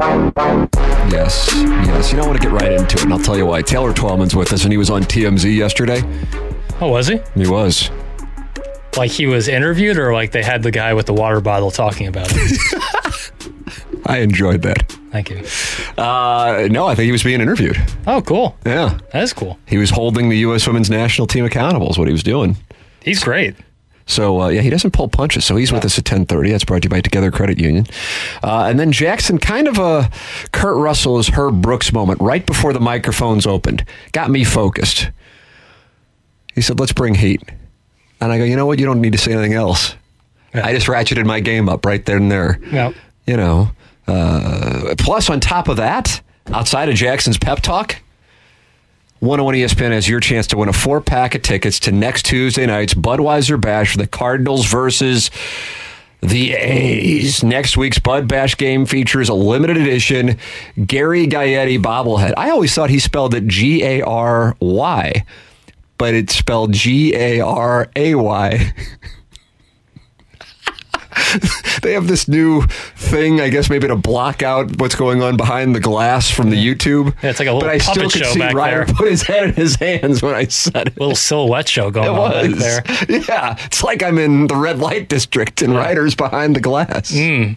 Yes, yes. You don't want to get right into it, and I'll tell you why. Taylor Twellman's with us, and he was on TMZ yesterday. Oh, was he? He was. Like he was interviewed, or like they had the guy with the water bottle talking about it? I enjoyed that. Thank you. Uh, no, I think he was being interviewed. Oh, cool. Yeah. That is cool. He was holding the U.S. women's national team accountable, is what he was doing. He's great. So uh, yeah, he doesn't pull punches. So he's with us at ten thirty. That's brought to you by Together Credit Union. Uh, and then Jackson, kind of a Kurt Russell is Herb Brooks moment right before the microphones opened. Got me focused. He said, "Let's bring heat," and I go, "You know what? You don't need to say anything else." Yeah. I just ratcheted my game up right there and there. Yeah. You know. Uh, plus, on top of that, outside of Jackson's pep talk. 101 ESPN has your chance to win a four pack of tickets to next Tuesday night's Budweiser Bash for the Cardinals versus the A's. Next week's Bud Bash game features a limited edition Gary Gaetti bobblehead. I always thought he spelled it G A R Y, but it's spelled G A R A Y. they have this new thing, I guess, maybe to block out what's going on behind the glass from the YouTube. Yeah, it's like a little but I still could show see back Ryder there. put his head in his hands when I said it. Little silhouette show going It on was. there. Yeah, it's like I'm in the red light district and Ryder's behind the glass. Mm.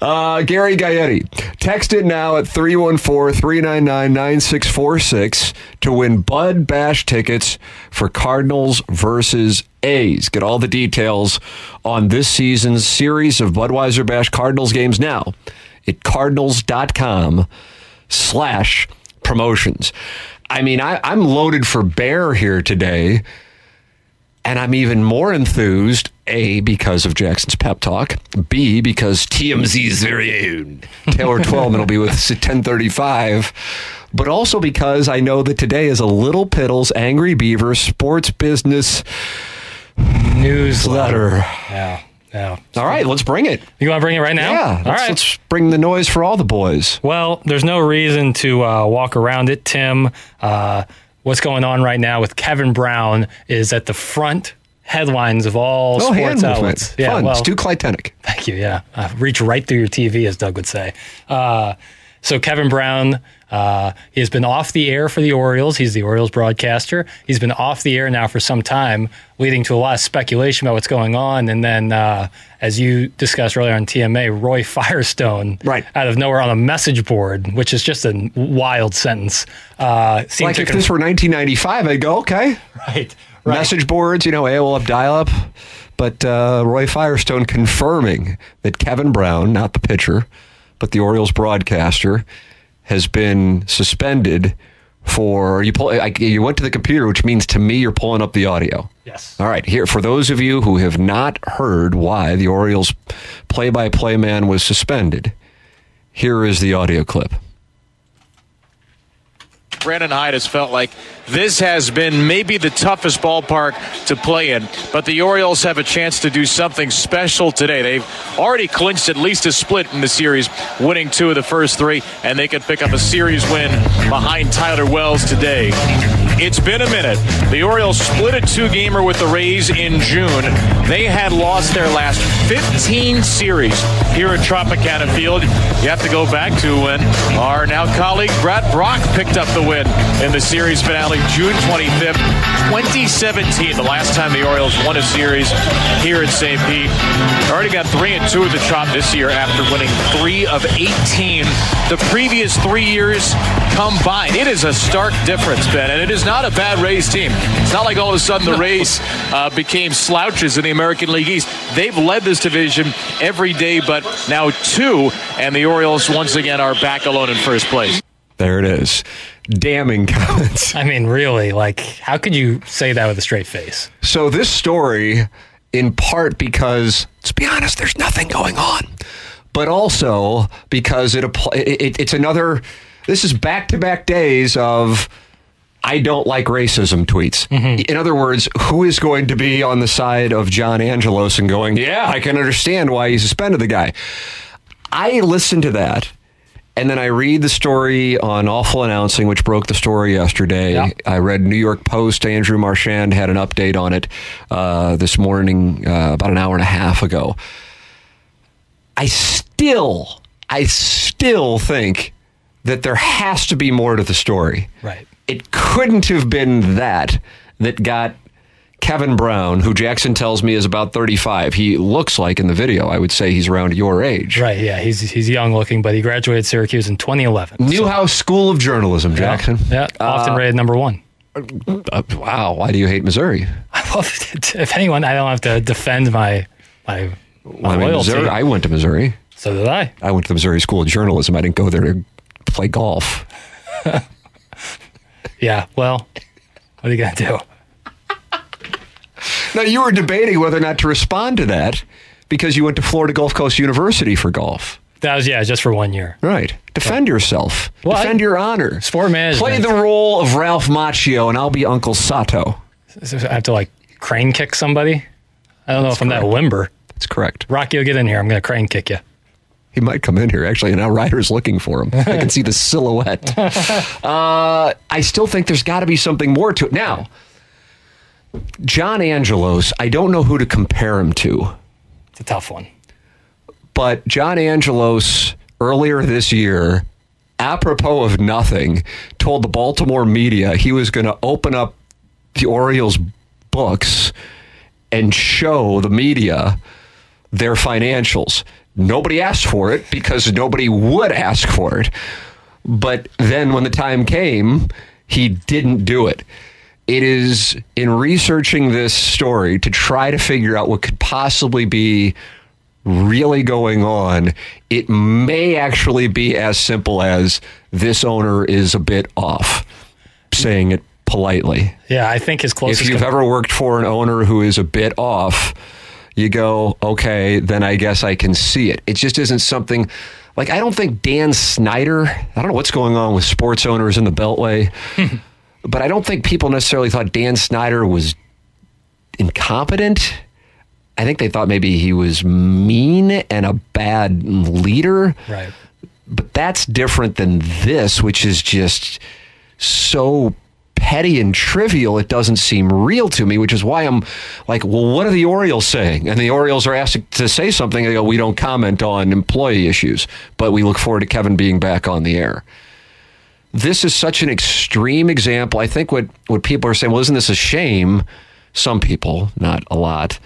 Uh, Gary Gaetti. Text it now at 314 399 9646 to win Bud Bash tickets for Cardinals versus A's. Get all the details on this season's series of Budweiser Bash Cardinals games now at cardinals.com slash promotions. I mean, I, I'm loaded for bear here today. And I'm even more enthused, A, because of Jackson's pep talk, B, because TMZ's very own Taylor Twellman will be with us at 1035, but also because I know that today is a Little Piddles Angry Beaver sports business Newsletter. Yeah. Yeah. All right, let's bring it. You want to bring it right now? Yeah, All let's, right. let's bring the noise for all the boys. Well, there's no reason to uh, walk around it, Tim. Uh, what's going on right now with Kevin Brown is at the front headlines of all Oh, sports outlets. Yeah, Fun. well, it's too Clitenic. Thank you. Yeah, uh, reach right through your TV, as Doug would say. Uh, so Kevin Brown, uh, he has been off the air for the Orioles. He's the Orioles broadcaster. He's been off the air now for some time, leading to a lot of speculation about what's going on. And then, uh, as you discussed earlier on TMA, Roy Firestone, Right. out of nowhere on a message board, which is just a wild sentence. Uh, Like if con- this were 1995, I'd go, okay. right, right. message boards, you know, AOL up, dial up. But uh, Roy Firestone confirming that Kevin Brown, not the pitcher, but the Orioles broadcaster, has been suspended for you. Pull, I, you went to the computer, which means to me you're pulling up the audio. Yes. All right, here for those of you who have not heard why the Orioles play-by-play man was suspended, here is the audio clip. Brandon Hyde has felt like this has been maybe the toughest ballpark to play in, but the Orioles have a chance to do something special today. They've already clinched at least a split in the series, winning two of the first three, and they could pick up a series win behind Tyler Wells today. It's been a minute. The Orioles split a two gamer with the Rays in June. They had lost their last 15 series here at Tropicana Field. You have to go back to when our now colleague Brad Brock picked up the win in the series finale June 25th, 2017, the last time the Orioles won a series here at St. Pete. Already got three and two at the Trop this year after winning three of 18 the previous three years combined. It is a stark difference, Ben, and it is not a bad Rays team. It's not like all of a sudden the Rays uh, became slouches in the American League East. They've led this division every day, but now two, and the Orioles once again are back alone in first place. There it is. Damning comments. I mean, really, like, how could you say that with a straight face? So this story, in part because, let's be honest, there's nothing going on, but also because it, it, it it's another. This is back to back days of I don't like racism tweets. In other words, who is going to be on the side of John Angelos and going, yeah, I can understand why he suspended the guy? I listen to that. And then I read the story on Awful Announcing, which broke the story yesterday. Yeah. I read New York Post. Andrew Marchand had an update on it uh, this morning, uh, about an hour and a half ago. I still, I still think that there has to be more to the story. Right. It couldn't have been that that got Kevin Brown, who Jackson tells me is about 35. He looks like in the video, I would say he's around your age. Right. Yeah. He's he's young looking, but he graduated Syracuse in 2011. Newhouse School of Journalism, Jackson. Yeah. Often rated number one. Uh, wow. Why do you hate Missouri? Well, if anyone, I don't have to defend my my, my I mean, loyalty. Missouri, I went to Missouri. so did I. I went to the Missouri School of Journalism. I didn't go there to play golf. Yeah. Well, what are you gonna do? Now, you were debating whether or not to respond to that because you went to Florida Gulf Coast University for golf. That was yeah, just for one year. Right. Defend yourself. Well, Defend I- your honor. Sport management. Play the role of Ralph Macchio, and I'll be Uncle Sato. I have to like crane kick somebody. I don't know if I'm that limber. That's correct. Rocky, will get in here. I'm gonna crane kick you. He might come in here, actually, and now Ryder's looking for him. I can see the silhouette. Uh, I still think there's got to be something more to it. Now, John Angelos, I don't know who to compare him to. It's a tough one. but John Angelos earlier this year, apropos of nothing, told the Baltimore media he was going to open up the Orioles books and show the media their financials. Nobody asked for it because nobody would ask for it. But then when the time came, he didn't do it. It is in researching this story to try to figure out what could possibly be really going on, it may actually be as simple as this owner is a bit off, saying it politely. Yeah, I think his closest. If you've ever worked for an owner who is a bit off, you go, okay, then I guess I can see it. It just isn't something like I don't think Dan Snyder, I don't know what's going on with sports owners in the Beltway, but I don't think people necessarily thought Dan Snyder was incompetent. I think they thought maybe he was mean and a bad leader right. but that's different than this, which is just so petty and trivial. It doesn't seem real to me, which is why I'm like, well, what are the Orioles saying? And the Orioles are asked to say something. They go, we don't comment on employee issues, but we look forward to Kevin being back on the air. This is such an extreme example. I think what, what people are saying, well, isn't this a shame? Some people, not a lot.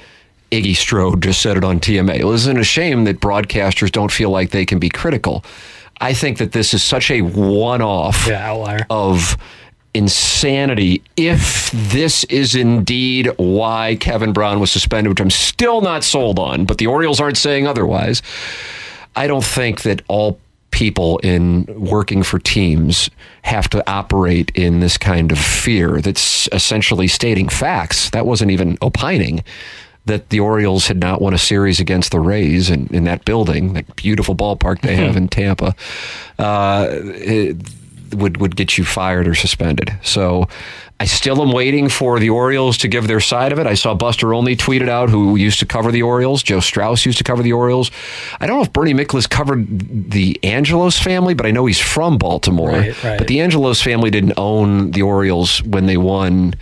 Iggy Strode just said it on TMA. Well, isn't it a shame that broadcasters don't feel like they can be critical? I think that this is such a one off Yeah, outlier. of insanity. If this is indeed why Kevin Brown was suspended, which I'm still not sold on, but the Orioles aren't saying otherwise, I don't think that all people in working for teams have to operate in this kind of fear that's essentially stating facts. That wasn't even opining that the Orioles had not won a series against the Rays in, in that building, that beautiful ballpark they have in Tampa. Uh, it, would would get you fired or suspended. So I still am waiting for the Orioles to give their side of it. I saw Buster Olney tweeted out who used to cover the Orioles. Joe Strauss used to cover the Orioles. I don't know if Bernie Miklasz covered the Angelos family, but I know he's from Baltimore. Right, right. But the Angelos family didn't own the Orioles when they won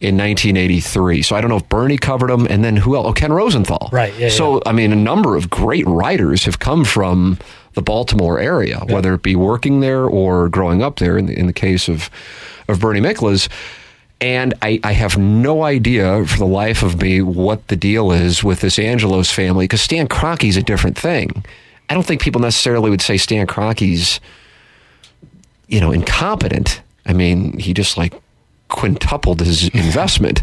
in 1983. So I don't know if Bernie covered them and then who else? Oh, Ken Rosenthal. Right, yeah, so, I mean, a number of great writers have come from the Baltimore area, whether it be working there or growing up there in the, in the case of, of Bernie Miklasz. And I, I have no idea for the life of me what the deal is with this Angelos family because Stan Kroenke's a different thing. I don't think people necessarily would say Stan Kroenke's you know, incompetent. I mean, he just like quintupled his investment.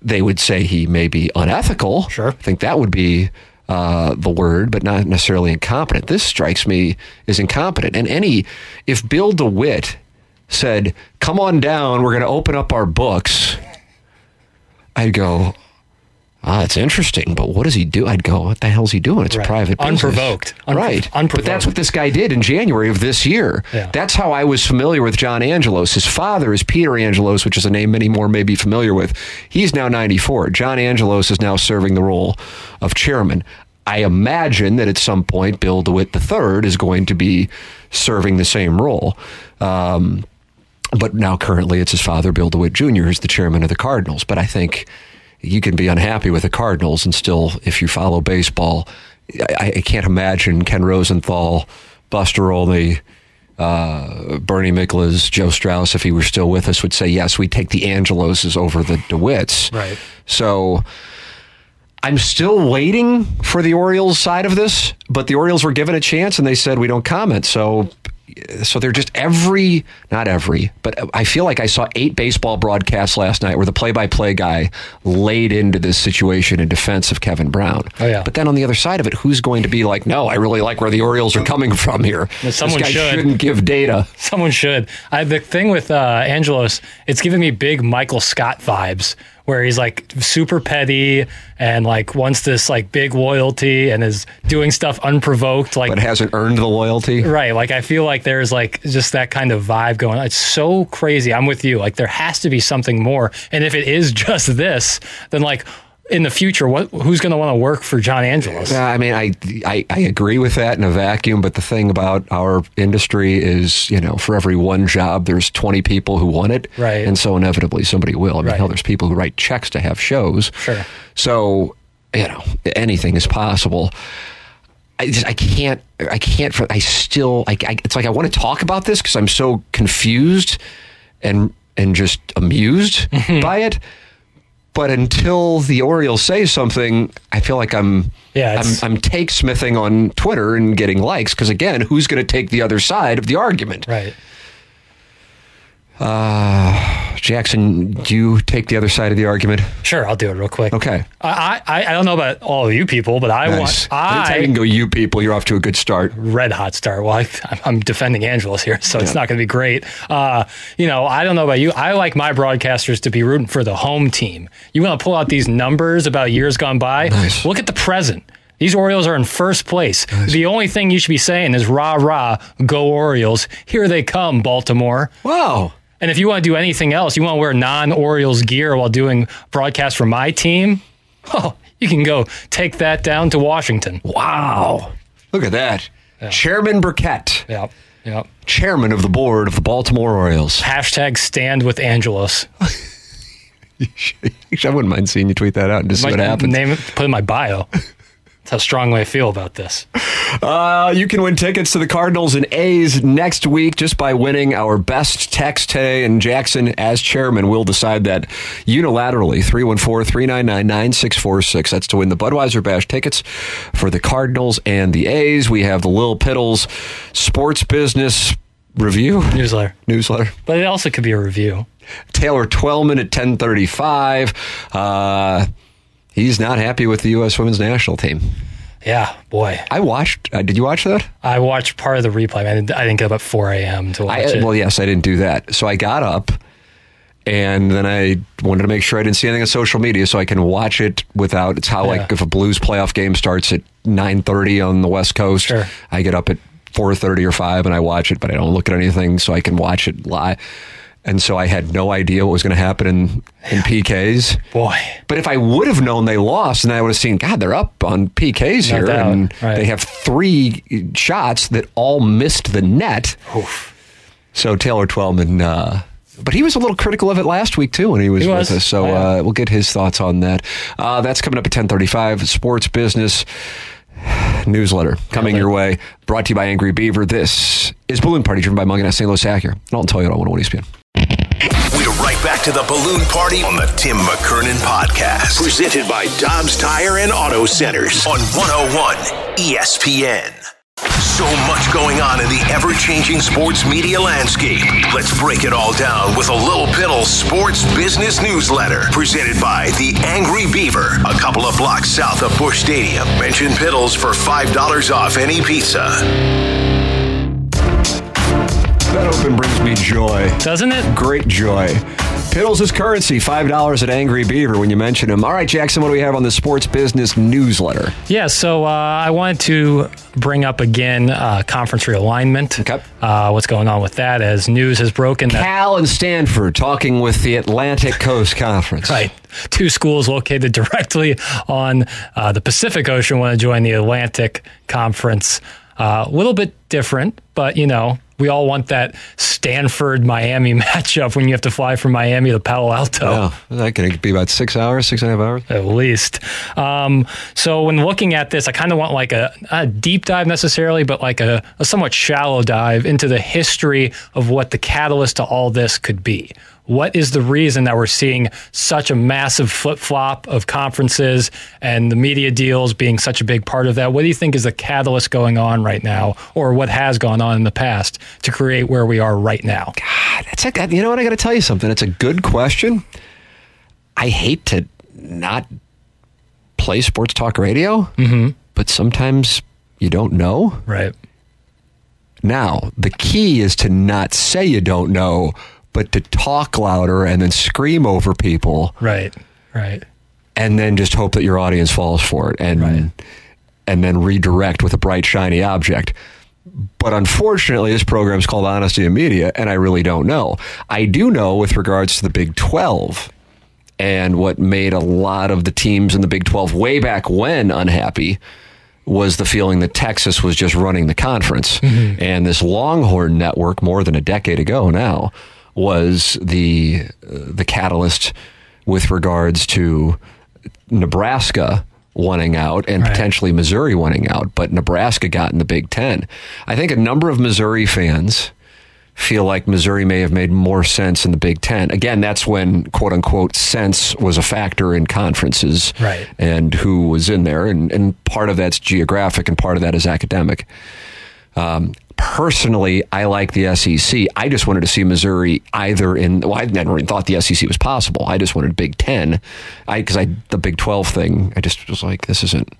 They would say he may be unethical. Sure. I think that would be uh, the word, but not necessarily incompetent. This strikes me as incompetent. And any, if Bill DeWitt said, come on down, we're going to open up our books, I'd go, ah, it's interesting, but what does he do? I'd go, what the hell's he doing? It's Right. a private business. Unprovoked. Unpro- right. But that's what this guy did in January of this year. Yeah. That's how I was familiar with John Angelos. His father is Peter Angelos, which is a name many more may be familiar with. He's now 94. John Angelos is now serving the role of chairman. I imagine that at some point, Bill DeWitt III is going to be serving the same role. Um, but now currently it's his father, Bill DeWitt Jr., who's the chairman of the Cardinals. But I think you can be unhappy with the Cardinals and still, if you follow baseball, I, I can't imagine Ken Rosenthal, Buster Olney, uh, Bernie Miklasz, Joe Strauss, if he were still with us, would say, yes, we take the Angeloses over the DeWitts. Right. So I'm still waiting for the Orioles side of this, but the Orioles were given a chance and they said we don't comment. So so they're just every not every, but I feel like I saw eight baseball broadcasts last night where the play-by-play guy laid into this situation in defense of Kevin Brown. Oh, yeah. But then on the other side of it, who's going to be like, "No, I really like where the Orioles are coming from here." But someone this guy should. shouldn't give data. Someone should. I, the thing with uh, Angelos, it's giving me big Michael Scott vibes, where he's like super petty and like wants this like big loyalty and is doing stuff unprovoked. Like But hasn't earned the loyalty. Right. Like I feel like there's like just that kind of vibe going on. It's so crazy. I'm with you. Like there has to be something more. And if it is just this, then like in the future, what who's going to want to work for John Angelos? Yeah, I mean, I, I I agree with that in a vacuum, but the thing about our industry is, you know, for every one job, there's 20 people who want it, Right. And so inevitably somebody will. I mean, Right. hell, there's people who write checks to have shows, Sure. So, you know, anything is possible. I just I can't I can't I still I, I it's like I want to talk about this because I'm so confused and and just amused by it. But until the Orioles say something, I feel like I'm Yeah, I'm, I'm take smithing on Twitter and getting likes because again, who's going to take the other side of the argument? Right. Jackson, do you take the other side of the argument? Sure. I'll do it real quick. Okay. I, I, I don't know about all of you people, but I Nice. want, Anytime you can go, you people, you're off to a good start. red hot start. Well, I, I'm defending Angelos here, so it's not going to be great. Uh, you know, I don't know about you. I like my broadcasters to be rooting for the home team. You want to pull out these numbers about years gone by? Nice. Look at the present. These Orioles are in first place. The only thing you should be saying is rah rah, go Orioles. Here they come, Baltimore. Wow. And if you want to do anything else, you want to wear non Orioles gear while doing broadcasts for my team, oh, you can go take that down to Washington. Wow. Look at that. Chairman Burkett, Yep. Yep. chairman of the board of the Baltimore Orioles. Hashtag stand with Angelos. Actually, I wouldn't mind seeing you tweet that out and just see what happens. Name it, put in my bio. That's how strongly I feel about this. Uh, you can win tickets to the Cardinals and A's next week just by winning our best text today. And Jackson, as chairman, will decide that unilaterally. 314 399 9646. That's to win the Budweiser Bash tickets for the Cardinals and the A's. We have the Lil Piddles Sports Business Review Newsletter. newsletter. But it also could be a review. Taylor Twellman at 1035. Uh, he's not happy with the U.S. women's national team. Yeah, boy. I watched. Uh, did you watch that? I watched part of the replay. I didn't, I didn't get up at 4 a.m. to watch I, it. well, yes, I didn't do that. So I got up and then I wanted to make sure I didn't see anything on social media so I can watch it without. It's how, like, if a Blues playoff game starts at 9.30 on the West Coast, Sure. I get up at 4.30 or 5 and I watch it, but I don't look at anything so I can watch it live. And so I had no idea what was going to happen in, in PKs. boy. But if I would have known they lost, then I would have seen, God, they're up on PKs No here, doubt. and Right. they have three shots that all missed the net. So Taylor Twellman, uh, but he was a little critical of it last week too when he was, He with us. So Oh, uh, we'll get his thoughts on that. Uh, that's coming up at ten thirty-five. Sports business newsletter coming your way. Brought to you by Angry Beaver. This is Balloon Party, driven by Mungenast St. Louis Acura. Dalton Toyota, 101 ESPN. Right back to the balloon party on the Tim McKernan podcast. Presented by Dobbs Tire and Auto Centers on 101 ESPN. So much going on in the ever changing sports media landscape. Let's break it all down with a Little Piddle Sports Business Newsletter. Presented by The Angry Beaver, a couple of blocks south of Busch Stadium. Mention Piddles for $5 off any pizza. That open brings me joy. Doesn't it? great joy. Piddles is currency, $5 at Angry Beaver when you mention him. All right, Jackson, what do we have on the sports business newsletter? Yeah, so uh, I wanted to bring up again uh, conference realignment. Okay. Uh, what's going on with that as news has broken that. Cal and Stanford talking with the Atlantic Coast Conference. Right. Two schools located directly on uh, the Pacific Ocean want to join the Atlantic Conference. Uh, a little bit different, but you know, we all want that Stanford Miami matchup when you have to fly from Miami to Palo Alto. Oh, that can be about six hours, six and a half hours. At least. Um, so when looking at this, I kind of want like a, a deep dive necessarily, but like a, a somewhat shallow dive into the history of what the catalyst to all this could be. What is the reason that we're seeing such a massive flip flop of conferences and the media deals being such a big part of that? What do you think is the catalyst going on right now, or what has gone on in the past to create where we are right now? God, that's a, you know what? I got to tell you something. It's a good question. I hate to not play sports talk radio, mm-hmm. but sometimes you don't know. Right. Now, the key is to not say you don't know, but to talk louder and then scream over people Right. Right. and then just hope that your audience falls for it and Right. and then redirect with a bright shiny object. But unfortunately, this program is called Honesty in Media, and I really don't know. I do know with regards to the Big 12 and what made a lot of the teams in the Big 12 way back when unhappy was the feeling that Texas was just running the conference. Mm-hmm. And this Longhorn network, more than a decade ago now, was the uh, the catalyst with regards to Nebraska wanting out and Right. potentially Missouri wanting out, but Nebraska got in the Big Ten. I think a number of Missouri fans feel like Missouri may have made more sense in the Big Ten. Again, that's when quote unquote sense was a factor in conferences Right. and who was in there. And, and part of that's geographic and part of that is academic. Um, personally, I like the SEC. I just wanted to see Missouri either in. Well, I never even thought the SEC was possible. I just wanted Big Ten, I because I the Big Twelve thing. I just was like, this isn't.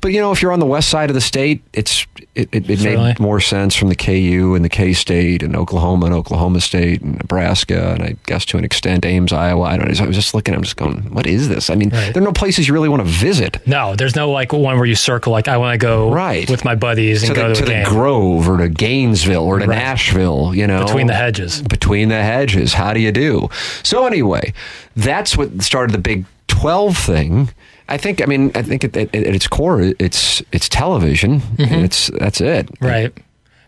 But you know, if you're on the west side of the state, it's it, it, it made more sense from the KU and the K State and Oklahoma and Oklahoma State and Nebraska and I guess to an extent Ames, Iowa. I don't know. I was just looking. I'm just going, what is this? I mean, Right. there are no places you really want to visit. No, there's no like one where you circle like I want to go Right. with my buddies and to go the, to, to the game Grove or to Gainesville or to Right. Nashville, you know, between the hedges. between the hedges. How do you do? So anyway, that's what started the Big Twelve thing. I think. I mean, I think at, at, at its core, it's it's television. And it's that's it. Mm-hmm. Right.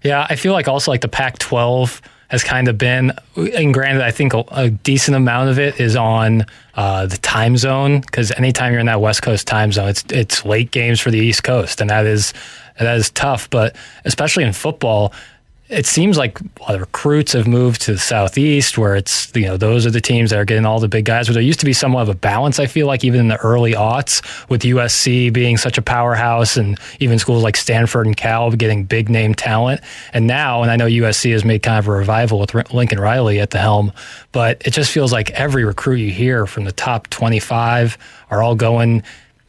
Yeah, I feel like also like the Pac-12 has kind of been, and granted, I think a, a decent amount of it is on uh, the time zone because anytime you're in that West Coast time zone, it's it's late games for the East Coast, and that is that is tough. But especially in football, it seems like lot of recruits have moved to the southeast where it's you know those are the teams that are getting all the big guys but there used to be somewhat of a balance i feel like even in the early aughts with usc being such a powerhouse and even schools like stanford and cal getting big name talent. And now and i know usc has made kind of a revival with lincoln riley at the helm but it just feels like every recruit you hear from the top 25 are all going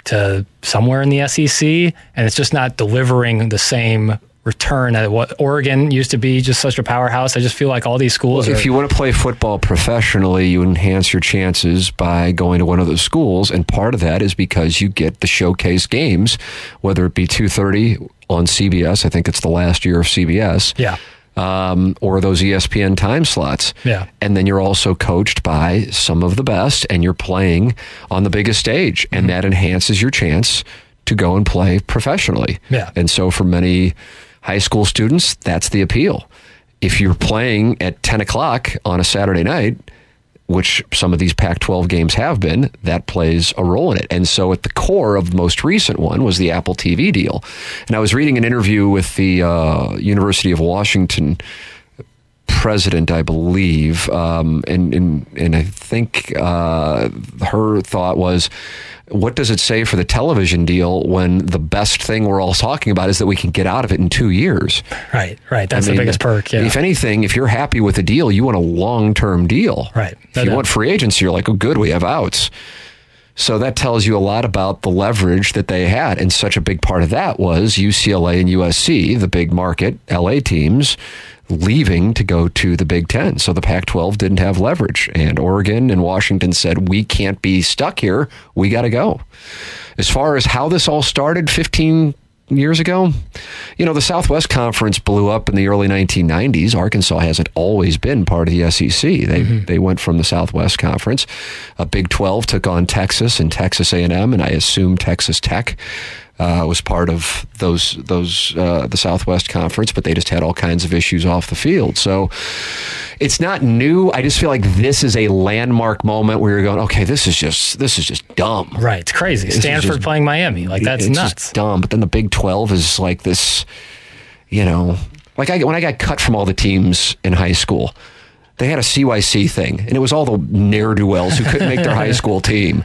to somewhere in the sec and it's just not delivering the same return at what Oregon used to be just such a powerhouse. I just feel like all these schools If are, you want to play football professionally, you enhance your chances by going to one of those schools, and part of that is because you get the showcase games, whether it be two thirty on CBS. I think it's the last year of CBS. Yeah. Um, or those ESPN time slots. Yeah. And then you're also coached by some of the best, and you're playing on the biggest stage, Mm-hmm. and that enhances your chance to go and play professionally. Yeah. And so for many high school students, that's the appeal. If you're playing at 10 o'clock on a Saturday night, which some of these Pac 12 games have been, that plays a role in it. And so at the core of the most recent one was the Apple TV deal. And I was reading an interview with the uh, University of Washington president, I believe, um, and, and and I think uh, her thought was, what does it say for the television deal when the best thing we're all talking about is that we can get out of it in two years? right, right. That's I the biggest perk. Yeah. If anything, if you're happy with a deal, you want a long term deal. Right. If No you want free agency, you're like, oh, good, we have outs. So that tells you a lot about the leverage that they had. And such a big part of that was UCLA and USC, the big market LA teams, leaving to go to the Big Ten. So the Pac 12 didn't have leverage. And Oregon and Washington said, we can't be stuck here. We got to go. As far as how this all started 15 years ago, you know, the Southwest Conference blew up in the early 1990s. Arkansas hasn't always been part of the SEC. They mm-hmm. they went from the Southwest Conference. A Big 12 took on Texas and Texas A&M, and I assume Texas Tech uh, was part of those those uh, the Southwest Conference, but they just had all kinds of issues off the field. So it's not new. I just feel like this is a landmark moment where you're going, okay, this is just this is just dumb. Right. It's crazy. This Stanford just- playing Miami. Like, that's it's nuts. dumb. But then the Big Twelve is like this, you know, like I when I got cut from all the teams in high school. They had a CYC thing, and it was all the ne'er do wells who couldn't make their high school team.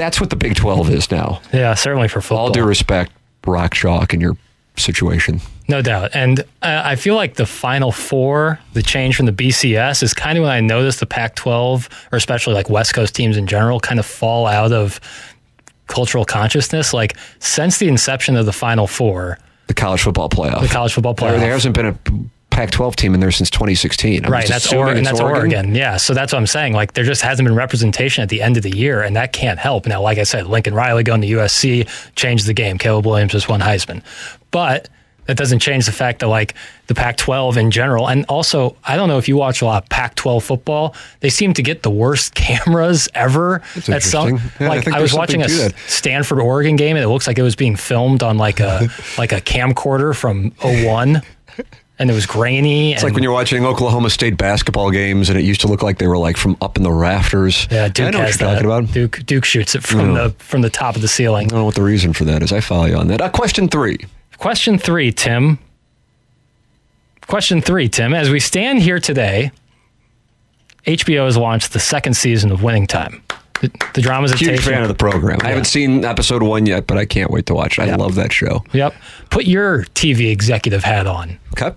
That's what the Big Twelve is now. Yeah, certainly for football. All due respect, Rock Chalk, and your situation. No doubt. And uh, I feel like the Final Four, the change from the BCS, is kind of when I noticed the Pac 12, or especially like West Coast teams in general, kind of fall out of cultural consciousness. Like since the inception of the Final Four, The college football playoff. the college football There, playoff. there hasn't been a Pac-12 team in there since 2016. I'm Right, that's Oregon. That's Oregon. Yeah, so that's what I'm saying. Like, there just hasn't been representation at the end of the year, and that can't help. Now, like I said, Lincoln Riley going to USC changed the game. Caleb Williams just won Heisman, but that doesn't change the fact that like the Pac-12 in general, and also I don't know if you watch a lot of Pac-12 football. They seem to get the worst cameras ever. That's at some. Yeah, I like think I, was watching a something to S- that. Stanford Oregon game, and it looks like it was being filmed on like a like a camcorder from 01. And it was grainy. It's like when you're watching Oklahoma State basketball games, and it used to look like they were like from up in the rafters. Yeah, I Duke know what you're that. talking about. Duke Duke shoots it from Yeah. the from the top of the ceiling. I don't know what the reason for that is. I follow you on that. Uh, question three. Question three, Tim. Question three, Tim. As we stand here today, HBO has launched the second season of Winning Time. The, the dramas have Huge taken. fan of the program. I haven't seen episode one yet, but I can't wait to watch it. I love that show. Yep. Put your TV executive hat on. Okay.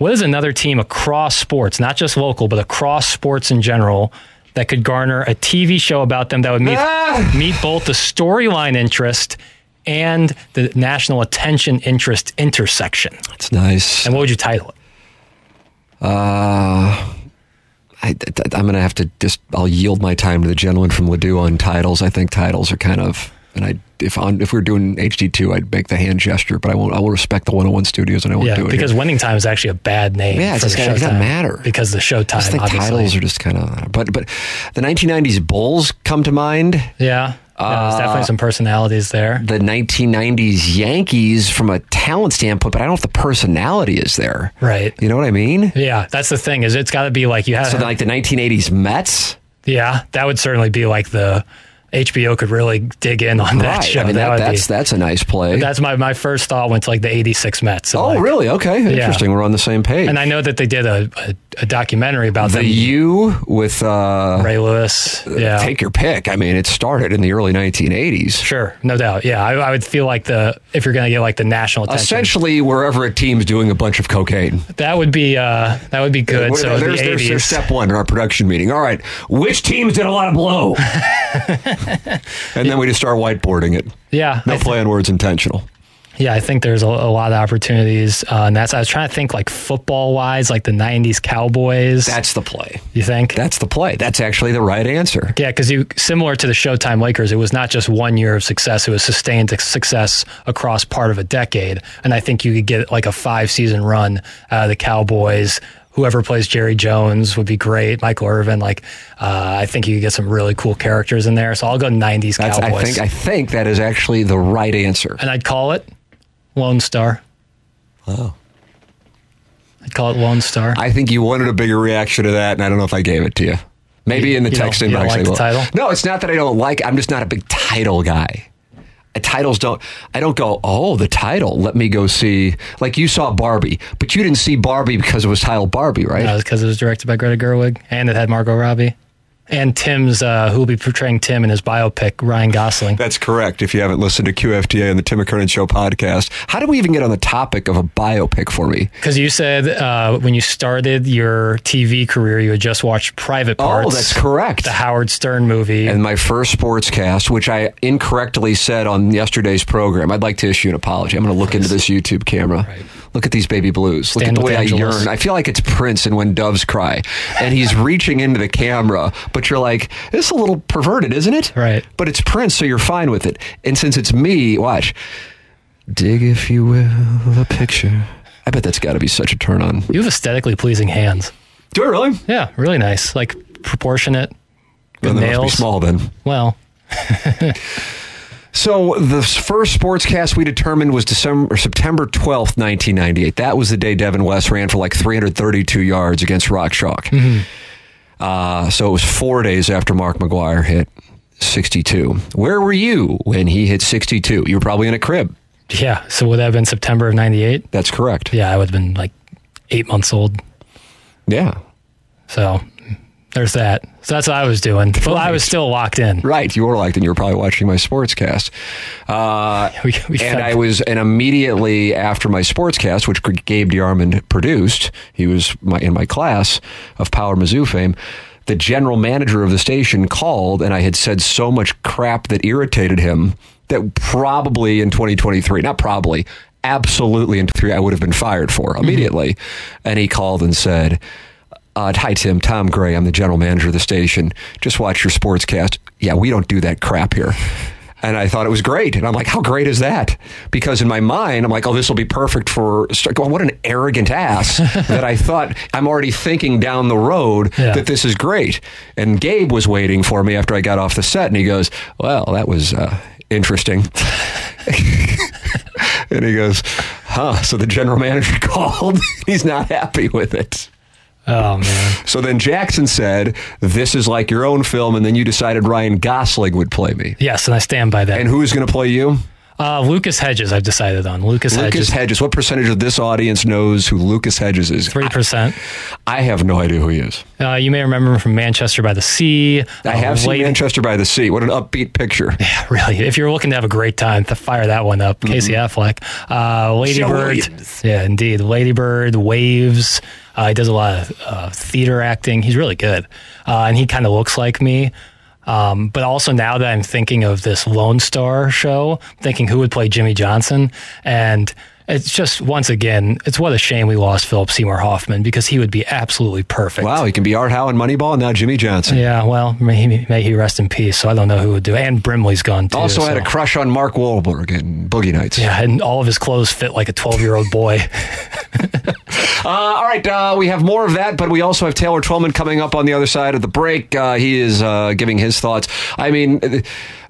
What is another team across sports, not just local, but across sports in general, that could garner a TV show about them that would meet, Ah! meet both the storyline interest and the national attention interest intersection? That's nice. And what would you title it? Uh, I, am going to have to just, I'll yield my time to the gentleman from Ladue on titles. I think titles are kind of, and I, if on, if we were doing HD2, I'd make the hand gesture, but I won't, I will respect the 101 studios and I won't Yeah, do it. because here. Winning Time is actually a bad name. Yeah, it's for just the gotta- it doesn't matter. because the I Showtime. just think obviously. titles are just kind of, but, but the 1990s Bulls come to mind. Yeah, yeah there's Uh, definitely some personalities there. The 1990s Yankees from a talent standpoint, but I don't know if the personality is there. Right. You know what I mean? Yeah, that's the thing. Is it's got to be like you have. So like the 1980s Mets. yeah, that would certainly be like the HBO could really dig in on that right. show. I mean, that, would that's be, that's a nice play. that's my my first thought went to like the '86 Mets. and, oh, like- really? Okay. Interesting. We're on the same page. And I know that they did a, a, a documentary about the them. U with uh, Ray Lewis. Yeah. take your pick. I mean, it started in the early 1980s. Sure, no doubt. Yeah, I, I would feel like the if you're going to get like the national attention, Essentially, wherever a team's doing a bunch of cocaine. that would be uh, that would be good. What- so there's, the there's, 80s. there's step one in our production meeting. All right, which teams did a lot of blow? and then we just start whiteboarding it. yeah, No I thi- play on words intentional. Yeah, I think there's a, a lot of opportunities, uh, and that's I was trying to think like football wise, like the '90s Cowboys. That's the play. you think? That's the play. That's actually the right answer. Yeah, because you similar to the Showtime Lakers, it was not just one year of success; it was sustained success across part of a decade. And I think you could get like a five season run out of the Cowboys. Whoever plays Jerry Jones would be great. Michael Irvin, like uh, I think you could get some really cool characters in there. So I'll go '90s That's, Cowboys, I think. I think that is actually the right answer. and I'd call it Lone Star. Oh. I'd call it Lone Star. I think you wanted a bigger reaction to that, and I don't know if I gave it to you. Maybe You- in the you text inbox. like the title? No, it's not that I don't like. I'm just not a big title guy. Uh, Titles don't. I don't go. Oh, the title. Let me go see. Like you saw Barbie, but you didn't see Barbie because it was titled Barbie, right? Was because it was directed by Greta Gerwig, and it had Margot Robbie, and Tim's uh, who will be portraying Tim in his biopic, Ryan Gosling. That's correct. If you haven't listened to QFTA and the Tim McKernan Show podcast, how did we even get on the topic of a biopic for me? Because you said uh, when you started your TV career, you had just watched Private Parts. Oh, that's correct. The Howard Stern movie. and my first sportscast, which I incorrectly said on yesterday's program. I'd like to issue an apology. I'm going to look into this YouTube camera. Look at these baby blues. Look Stand at the way I yearn. I feel like it's Prince and When Doves Cry. And he's reaching into the camera, but you're like, this is a little perverted, isn't it? Right. But it's Prince, so you're fine with it. And since it's me, watch. Dig, if you will, the picture. I bet that's got to be such a turn on. You have aesthetically pleasing hands. Do it really? Yeah, really nice. Like proportionate. Well, Good be nails. small then. Well, So the first sportscast we determined was December September twelfth, nineteen ninety eight. That was the day Devin West ran for like three hundred thirty two yards against Rock Chalk. Uh, so it was four days after Mark McGwire hit sixty two. Where were you when he hit sixty two? You were probably in a crib. yeah. So would that have been September of '98? That's correct. Yeah, I would have been like eight months old. Yeah. So there's that. So that's what I was doing. But I was still locked in. Right, you were locked in. you were probably watching my sportscast. Uh, We, we and I was, and immediately after my sportscast, which Gabe DeArmond produced, he was my, in my class of Power Mizzou fame. The general manager of the station called, and I had said so much crap that irritated him that probably in 2023, not probably, absolutely in three, I would have been fired for immediately. And he called and said, uh, hi, Tim. Tom Gray. I'm the general manager of the station. Just watch your sportscast. Yeah, we don't do that crap here. And I thought it was great. And I'm like, how great is that? Because in my mind, I'm like, oh, this will be perfect for. What an arrogant ass that I thought I'm already thinking down the road Yeah. that this is great. And Gabe was waiting for me after I got off the set. And he goes, well, that was uh, interesting. and he goes, huh. So the general manager called. He's not happy with it. Oh man. So then Jackson said, This is like your own film. And then you decided Ryan Gosling would play me. Yes, and I stand by that. And who's going to play you? uh, Lucas Hedges, I've decided on. Lucas, Lucas Hedges, Hedges. What percentage of this audience knows who Lucas Hedges is? three percent. I have no idea who he is. Uh, you may remember him from Manchester by the Sea. I Uh, have seen Manchester by the Sea. What an upbeat picture. Yeah, really. If you're looking to have a great time, to fire that one up. Casey Affleck, uh, Lady Bird. Williams. Yeah, indeed. Lady Bird, Waves. Uh, he does a lot of uh, theater acting. He's really good, uh, and he kind of looks like me. Um, but also now that I'm thinking of this Lone Star show, thinking who would play Jimmy Johnson, and it's just once again, it's what a shame we lost Philip Seymour Hoffman because he would be absolutely perfect. Wow, he can be Art Howe and Moneyball, and now Jimmy Johnson. Yeah, well, may he, may he rest in peace. So I don't know who would do. it. And Brimley's gone too. Also had a crush on Mark Wahlberg in Boogie Nights. Yeah, and all of his clothes fit like a 12 year old boy. Uh, all right, uh, we have more of that, but we also have Taylor Twellman coming up on the other side of the break. Uh, he is uh, giving his thoughts. I mean, uh,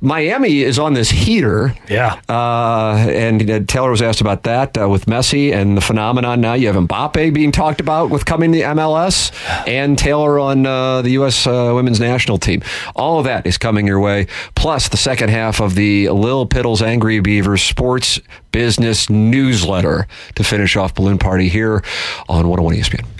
Miami is on this heater. Yeah. Uh, and Taylor was asked about that uh, with Messi and the phenomenon now. You have Mbappe being talked about with coming to MLS and Taylor on uh, the U.S. Uh, women's national team. All of that is coming your way. Plus, the second half of the Lil Piddles Angry Beavers sports business newsletter to finish off Balloon Party here on 101 ESPN.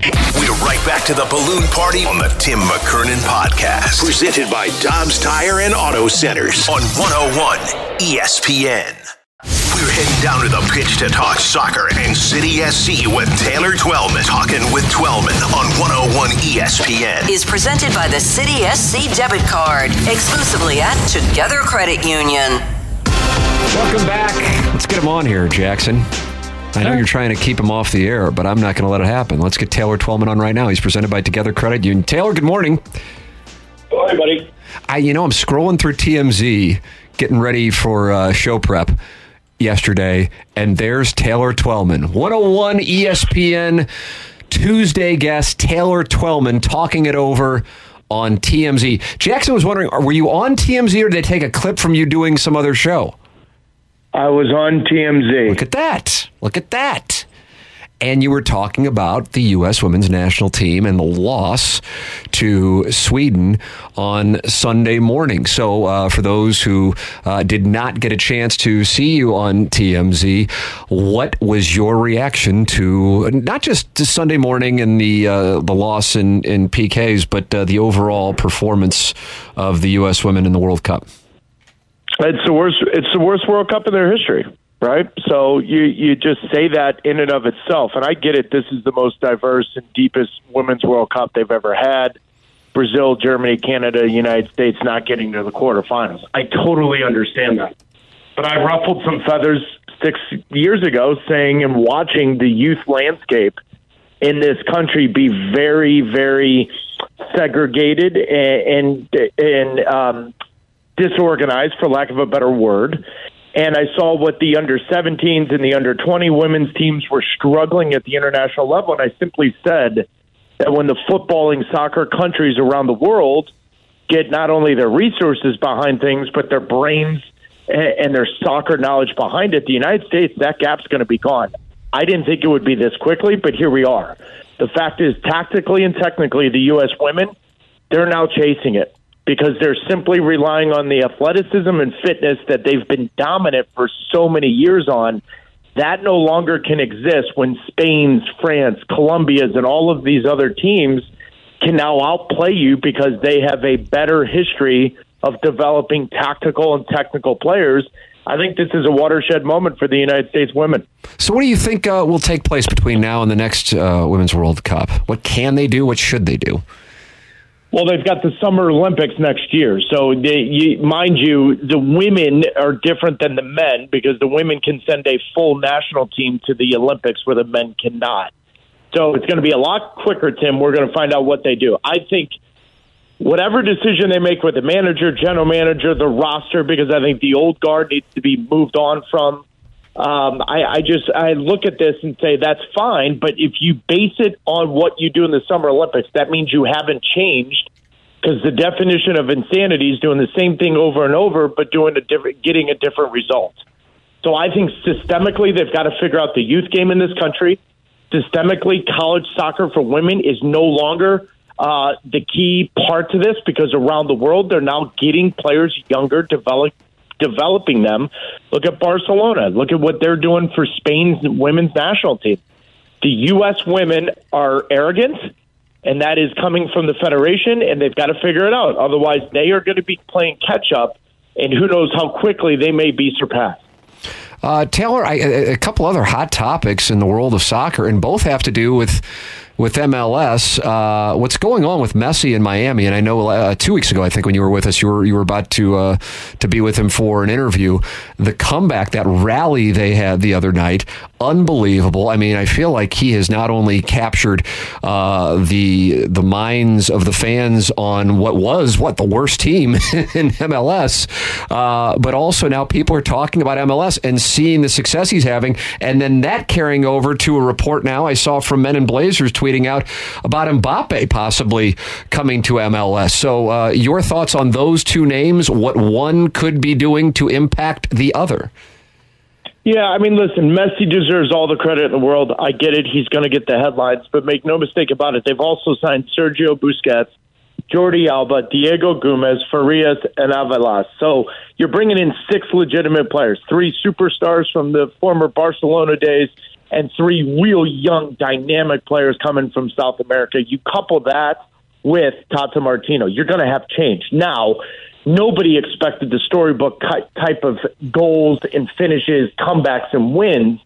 We're right back to the balloon party on the Tim McKernan podcast. Presented by Dobbs Tire and Auto Centers on 101 ESPN. We're heading down to the pitch to talk soccer and City SC with Taylor Twellman. Talking with Twellman on 101 ESPN. is presented by the City SC debit card, exclusively at Together Credit Union. Welcome back. Let's get him on here, Jackson. I know you're trying to keep him off the air, but I'm not going to let it happen. Let's get Taylor Twellman on right now. He's presented by Together Credit Union. Taylor, good morning. Hi, buddy. I, you know, I'm scrolling through TMZ, getting ready for uh, show prep yesterday, and there's Taylor Twellman, 101 ESPN Tuesday guest Taylor Twellman talking it over on TMZ. Jackson was wondering, were you on TMZ or did they take a clip from you doing some other show? I was on TMZ. Look at that. Look at that. and you were talking about the U.S. women's national team and the loss to Sweden on Sunday morning. So, uh, for those who uh, did not get a chance to see you on TMZ, what was your reaction to not just to Sunday morning and the uh, the loss in, in PKs, but uh, the overall performance of the U.S. women in the World Cup? It's the worst. It's the worst World Cup in their history right? So you you just say that in and of itself, and I get it. This is the most diverse and deepest women's World Cup they've ever had. Brazil, Germany, Canada, United States not getting to the quarterfinals. I totally understand that, but I ruffled some feathers six years ago, saying and watching the youth landscape in this country be very, very segregated and and, and um, disorganized, for lack of a better word and I saw what the under 17s and the under 20 women's teams were struggling at the international level. And I simply said that when the footballing soccer countries around the world get not only their resources behind things, but their brains and their soccer knowledge behind it, the United States, that gap's going to be gone. I didn't think it would be this quickly, but here we are. The fact is, tactically and technically, the U.S. women, they're now chasing it because they're simply relying on the athleticism and fitness that they've been dominant for so many years on. That no longer can exist when Spain's, France, Colombia's, and all of these other teams can now outplay you because they have a better history of developing tactical and technical players. I think this is a watershed moment for the United States women. So, what do you think uh, will take place between now and the next uh, Women's World Cup? What can they do? What should they do? Well, they've got the Summer Olympics next year. So, they, you, mind you, the women are different than the men because the women can send a full national team to the Olympics where the men cannot. So, it's going to be a lot quicker, Tim. We're going to find out what they do. I think whatever decision they make with the manager, general manager, the roster, because I think the old guard needs to be moved on from. Um, I, I just I look at this and say that's fine, but if you base it on what you do in the Summer Olympics, that means you haven't changed because the definition of insanity is doing the same thing over and over, but doing a different, getting a different result. So I think systemically they've got to figure out the youth game in this country. Systemically, college soccer for women is no longer uh, the key part to this because around the world they're now getting players younger, develop, developing them. Look at Barcelona. Look at what they're doing for Spain's women's national team. The U.S. women are arrogant, and that is coming from the federation, and they've got to figure it out. Otherwise, they are going to be playing catch up, and who knows how quickly they may be surpassed. Uh, Taylor, I, a couple other hot topics in the world of soccer, and both have to do with with MLS. Uh, what's going on with Messi in Miami? And I know uh, two weeks ago, I think when you were with us, you were you were about to uh, to be with him for an interview. The comeback, that rally they had the other night, unbelievable. I mean, I feel like he has not only captured uh, the the minds of the fans on what was what the worst team in MLS, uh, but also now people are talking about MLS and seeing the success he's having, and then that carrying over to a report now I saw from Men in Blazers tweeting out about Mbappe possibly coming to MLS. So, uh, your thoughts on those two names, what one could be doing to impact the other? Yeah, I mean, listen, Messi deserves all the credit in the world. I get it. He's going to get the headlines, but make no mistake about it. They've also signed Sergio Busquets, Jordi Alba, Diego Gomez, Farias, and Avilés. So you're bringing in six legitimate players, three superstars from the former Barcelona days, and three real young, dynamic players coming from South America. You couple that with Tata Martino, you're going to have change. Now, nobody expected the storybook type of goals and finishes, comebacks, and wins.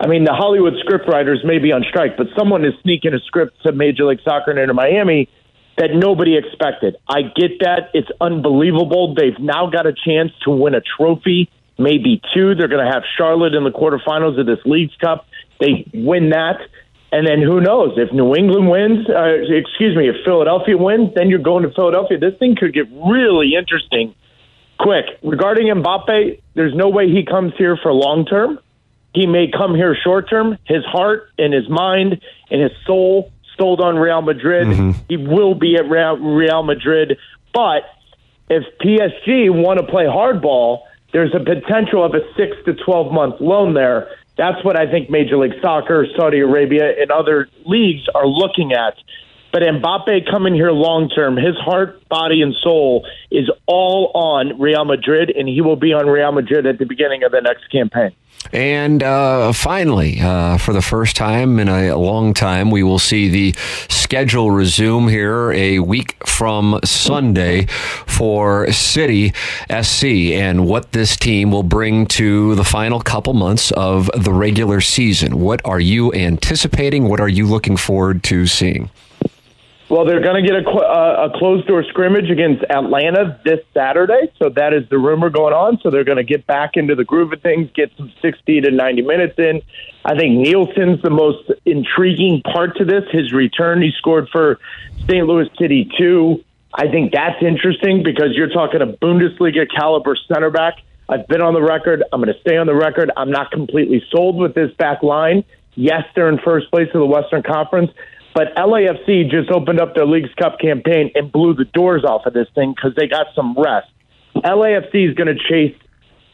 I mean, the Hollywood scriptwriters may be on strike, but someone is sneaking a script to Major League Soccer and into Miami that nobody expected. I get that. It's unbelievable. They've now got a chance to win a trophy, maybe two. They're going to have Charlotte in the quarterfinals of this Leagues Cup. They win that. And then who knows if New England wins? Uh, excuse me, if Philadelphia wins, then you're going to Philadelphia. This thing could get really interesting quick. Regarding Mbappe, there's no way he comes here for long term. He may come here short term. His heart and his mind and his soul sold on Real Madrid. Mm-hmm. He will be at Real Madrid. But if PSG want to play hardball, there's a potential of a six to 12 month loan there That's what I think Major League Soccer, Saudi Arabia, and other leagues are looking at. But Mbappe coming here long term, his heart, body, and soul is all on Real Madrid, and he will be on Real Madrid at the beginning of the next campaign. And uh, finally, uh, for the first time in a long time, we will see the schedule resume here a week from Sunday for City SC and what this team will bring to the final couple months of the regular season. What are you anticipating? What are you looking forward to seeing? Well, they're going to get a, uh, a closed door scrimmage against Atlanta this Saturday. So that is the rumor going on. So they're going to get back into the groove of things, get some 60 to 90 minutes in. I think Nilsson's the most intriguing part to this. His return, he scored for St. Louis City 2. I think that's interesting because you're talking a Bundesliga caliber center back. I've been on the record. I'm going to stay on the record. I'm not completely sold with this back line. Yes, they're in first place of the Western Conference, but LAFC just opened up their League's Cup campaign and blew the doors off of this thing because they got some rest. LAFC is going to chase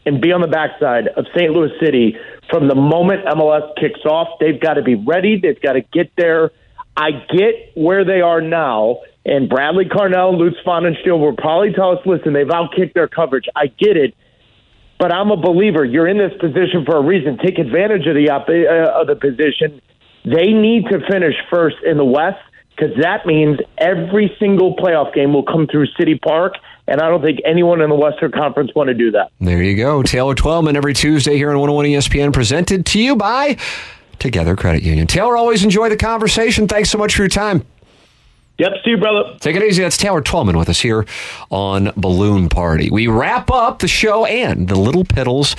and be on the backside of St. Louis City from the moment MLS kicks off. They've got to be ready. They've got to get there. I get where they are now, and Bradley Carnell and Lutz Pfannenstiel will probably tell us, listen, they've outkicked their coverage. I get it. But I'm a believer. You're in this position for a reason. Take advantage of the uh, of the position they need to finish first in the West because that means every single playoff game will come through City Park. And I don't think anyone in the Western Conference want to do that. There you go. Taylor Twellman every Tuesday here on 101 ESPN, presented to you by Together Credit Union. Taylor, always enjoy the conversation. Thanks so much for your time. Yep, see you, brother. Take it easy. That's Taylor Twellman with us here on Balloon Party. We wrap up the show and the Little Piddles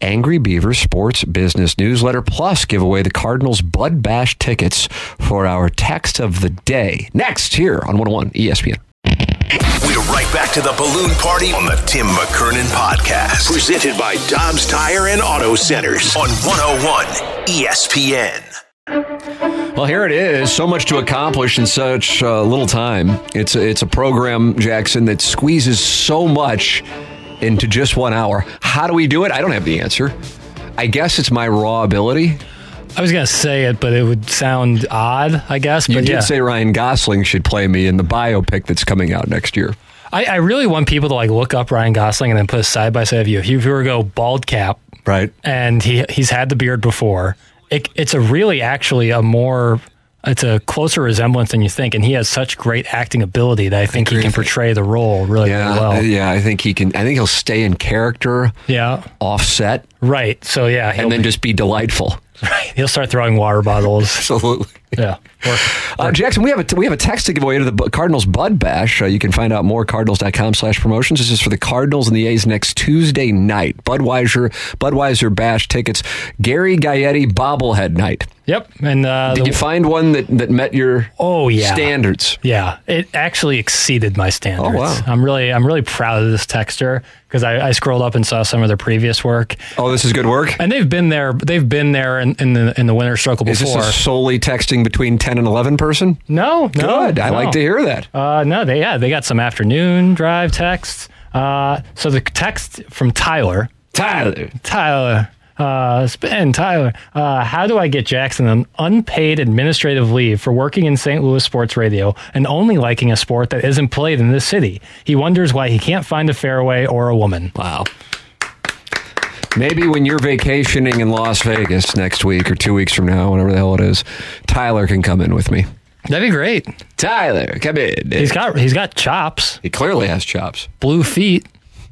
Angry Beaver Sports Business Newsletter, plus give away the Cardinals Bud Bash tickets for our text of the day. Next, here on 101 ESPN. We're right back to the balloon party on the Tim McKernan podcast, presented by Dobbs Tire and Auto Centers on 101 ESPN. Well, here it is. So much to accomplish in such uh, little time. It's a, it's a program, Jackson, that squeezes so much into just one hour. How do we do it? I don't have the answer. I guess it's my raw ability. I was going to say it, but it would sound odd, I guess. You but did yeah. say Ryan Gosling should play me in the biopic that's coming out next year. I, I really want people to like look up Ryan Gosling and then put a side by side of you. If you were to go bald cap, right, and he he's had the beard before, it, it's a really actually a more it's a closer resemblance than you think, and he has such great acting ability that I think he can portray the role really, yeah, really well. Uh, yeah, I think he can. I think he'll stay in character. Yeah, offset. Right. So yeah, and then be, just be delightful. Right. He'll start throwing water bottles. Absolutely. Yeah. Or, uh, Jackson, we have a we have a text to give away to the Cardinals Bud Bash. Uh, you can find out more at cardinals.com slash promotions. This is for the Cardinals and the A's next Tuesday night. Budweiser Budweiser Bash tickets. Gary Gaetti bobblehead night. Yep. And uh, did the, you find one that, that met your oh yeah standards? Yeah, it actually exceeded my standards. Oh wow! I'm really I'm really proud of this texter because I, I, scrolled up and saw some of their previous work. Oh, this is good work. And they've been there. They've been there in, in the in the winter struggle before. Is this solely texting between ten and eleven person? No, good. No, I no. like to hear that. Uh, no, they yeah they got some afternoon drive texts. Uh, so the text from Tyler. Tyler. Tyler. Uh, spin, Tyler. Uh, how do I get Jackson an unpaid administrative leave for working in St. Louis sports radio and only liking a sport that isn't played in this city? He wonders why he can't find a fairway or a woman. Wow. Maybe when you're vacationing in Las Vegas next week or two weeks from now, whatever the hell it is, Tyler can come in with me. That'd be great. Tyler, come in. He's got he's got chops. He clearly has chops. Blue feet.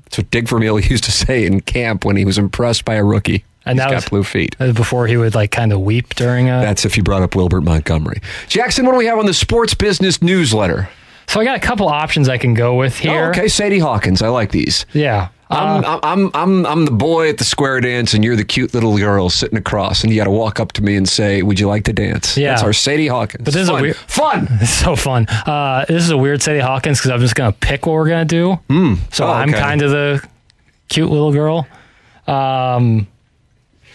That's what Dick Vermeil used to say in camp when he was impressed by a rookie. And He's that got was blue feet. Uh, before he would like kind of weep during a. That's if you brought up Wilbert Montgomery. Jackson, what do we have on the sports business newsletter? So I got a couple options I can go with here. Oh, okay, Sadie Hawkins. I like these. Yeah. I'm, uh, I'm I'm I'm the boy at the square dance, and you're the cute little girl sitting across, and you got to walk up to me and say, "Would you like to dance?" Yeah, that's our Sadie Hawkins. But this fun. is a weird, fun. It's so fun. Uh, this is a weird Sadie Hawkins because I'm just gonna pick what we're gonna do. Mm. So oh, I'm okay. kind of the cute little girl. Um,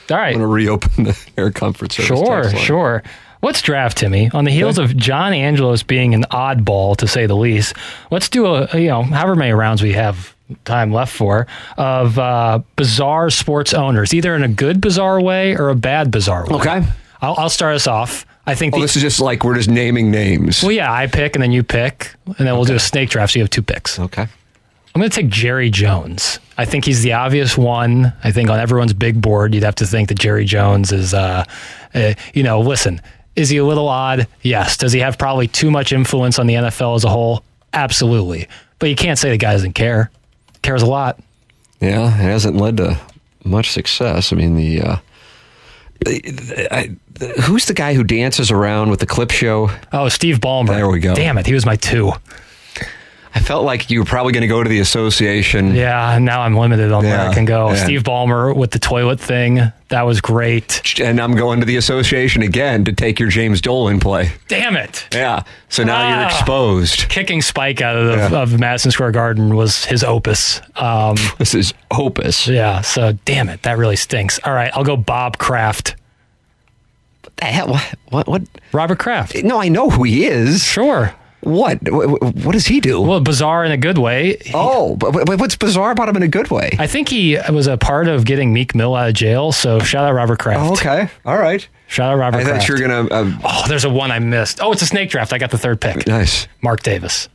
all right. I'm gonna reopen the Air Comfort Service. Sure, sure. Let's draft Timmy on the heels okay. of John Angelos being an oddball to say the least. Let's do a you know however many rounds we have time left for of uh, bizarre sports owners, either in a good bizarre way or a bad bizarre way. Okay. I'll, I'll start us off. I think Oh, the, this is just like we're just naming names. well, yeah, I pick and then you pick, and then we'll do a snake draft. So you have two picks. Okay. I'm going to take Jerry Jones. I think he's the obvious one. I think on everyone's big board, you'd have to think that Jerry Jones is, uh, uh, you know, listen, is he a little odd? Yes. Does he have probably too much influence on the NFL as a whole? Absolutely. But you can't say the guy doesn't care. Cares a lot. Yeah, it hasn't led to much success. I mean, the, uh, the- I, the who's the guy who dances around with the clip show? Oh, Steve Ballmer. There we go. Damn it. He was my two. I felt like you were probably going to go to the association. Yeah. Now I'm limited on where I can go. yeah. Steve Ballmer with the toilet thing. That was great. And I'm going to the association again to take your James Dolan play. Damn it. Yeah. So now you're Ah. exposed. Kicking Spike out of, the, Yeah. of Madison Square Garden was his opus. Um, This is opus. Yeah, so damn it, that really stinks. All right, I'll go Bob Kraft. What the hell? What? What? what? Robert Kraft. No, I know who he is. Sure. What? What, does he do? Well, bizarre in a good way. oh, but, what's bizarre about him in a good way? I think he was a part of getting Meek Mill out of jail. So shout out Robert Kraft. Oh, okay. All right. Shout out Robert I Kraft. thought you were going to. Uh, Oh, there's a one I missed. Oh, it's a snake draft. I got the third pick. nice. Mark Davis.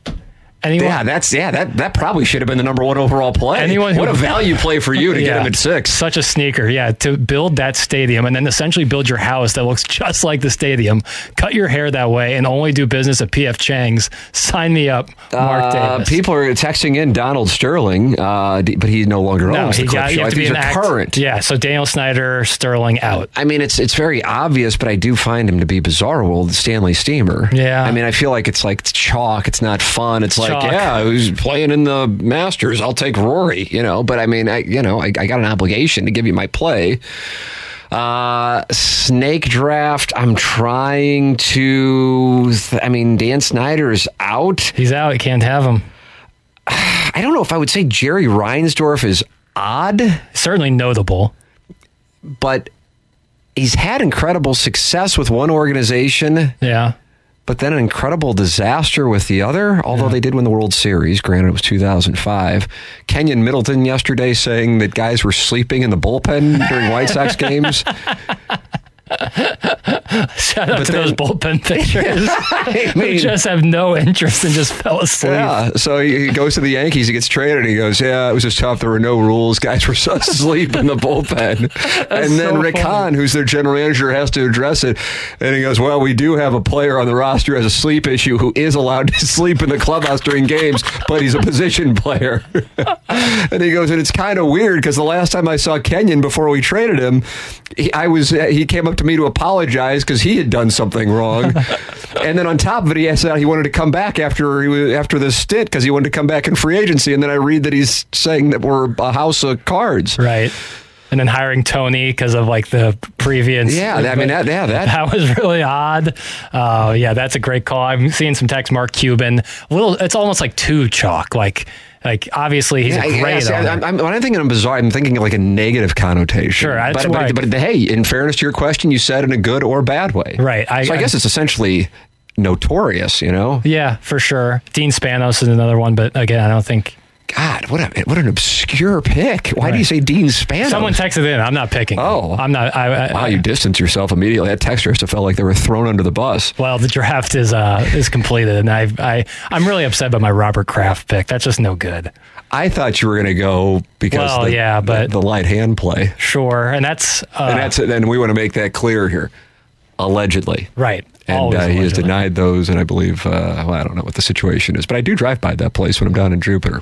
Anyone? Yeah, that's yeah. That that probably should have been the number one overall play. Anyone who- what a value play for you to get him at six. Such a sneaker, yeah. To build that stadium and then essentially build your house that looks just like the stadium, cut your hair that way, and only do business at PF Chang's. Sign me up, Mark Uh, Davis. people are texting in Donald Sterling, uh, but he no longer no, owns he the clip got, show. you I think these act- current. Yeah, so Daniel Snyder, Sterling out. I mean, it's it's very obvious, but I do find him to be bizarre. Well, the Stanley Steamer. Yeah. I mean, I feel like it's like it's chalk. It's not fun. It's like, Chalk. yeah, who's playing in the Masters? I'll take Rory. You know, but I mean, I you know, I, I got an obligation to give you my play. Uh, snake draft. I'm trying to. I mean, Dan Snyder is out. He's out. Can't have him. I don't know if I would say Jerry Reinsdorf is odd. Certainly notable. but he's had incredible success with one organization, Yeah. But then an incredible disaster with the other. Although they did win the World Series, granted it was 2005. Keynan Middleton yesterday saying that guys were sleeping in the bullpen during White Sox games. Shout out to then- those bullpen pitchers I mean- just have no interest and just fell asleep. Yeah, so he he goes to the Yankees. He gets traded, and he goes, "Yeah, it was just tough. There were no rules. Guys were so asleep in the bullpen." and then so Rick funny. Hahn, who's their general manager, has to address it, and he goes, "Well, we do have a player on the roster who has a sleep issue who is allowed to sleep in the clubhouse during games, but he's a position player." and he goes, "And it's kind of weird because the last time I saw Keynan before we traded him, he, I was he came up to me to apologize because he had done something wrong." and then on top of it, he said he wanted to come back after he was, after this stint because he wanted to come back in free agency. And then I read that he's saying that we're a house of cards. Right. And then hiring Tony because of like the previous. Yeah, I mean that. Yeah, that. That was really odd. Uh, yeah, that's a great call. I'm seeing some text. Mark Cuban. A little. It's almost like too chalk. Like, like obviously he's Yeah, a great. I-. I'm, I'm, when I'm thinking of bizarre, I'm thinking of like a negative connotation. Sure, but, why- but, but hey, in fairness to your question, you said in a good or bad way. Right, I- so I, I- guess it's essentially notorious. You know, yeah, for sure. Dean Spanos is another one, but again, I don't think God, what a what an obscure pick. Why do you say Dean Spanos? someone texted in. I'm not picking. Oh. I'm not. I, I, Wow, you distance yourself immediately. That texter must have felt like they were thrown under the bus. Well, the draft is uh, is completed, and I I I'm really upset by my Robert Kraft pick. That's just no good. I thought you were going to go because Well, the, yeah, but- the, the light hand play, Sure, and that's uh, and that's and we want to make that clear here. Allegedly, right. And uh, he has denied those. And I believe, uh, well, I don't know what the situation is, but I do drive by that place when I'm down in Jupiter.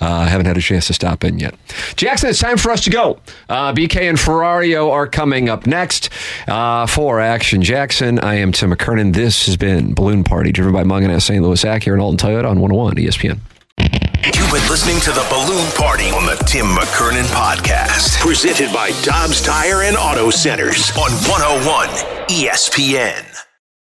Uh, I haven't had a chance to stop in yet. Jackson, it's time for us to go. Uh, BK and Ferrario are coming up next uh, for Action Jackson. I am Tim McKernan. This has been Balloon Party, driven by Mungenast St. Louis Acura and Alton Toyota on 101 ESPN. You've been listening to the Balloon Party on the Tim McKernan Podcast. Presented by Dobbs Tire and Auto Centers on 101 ESPN.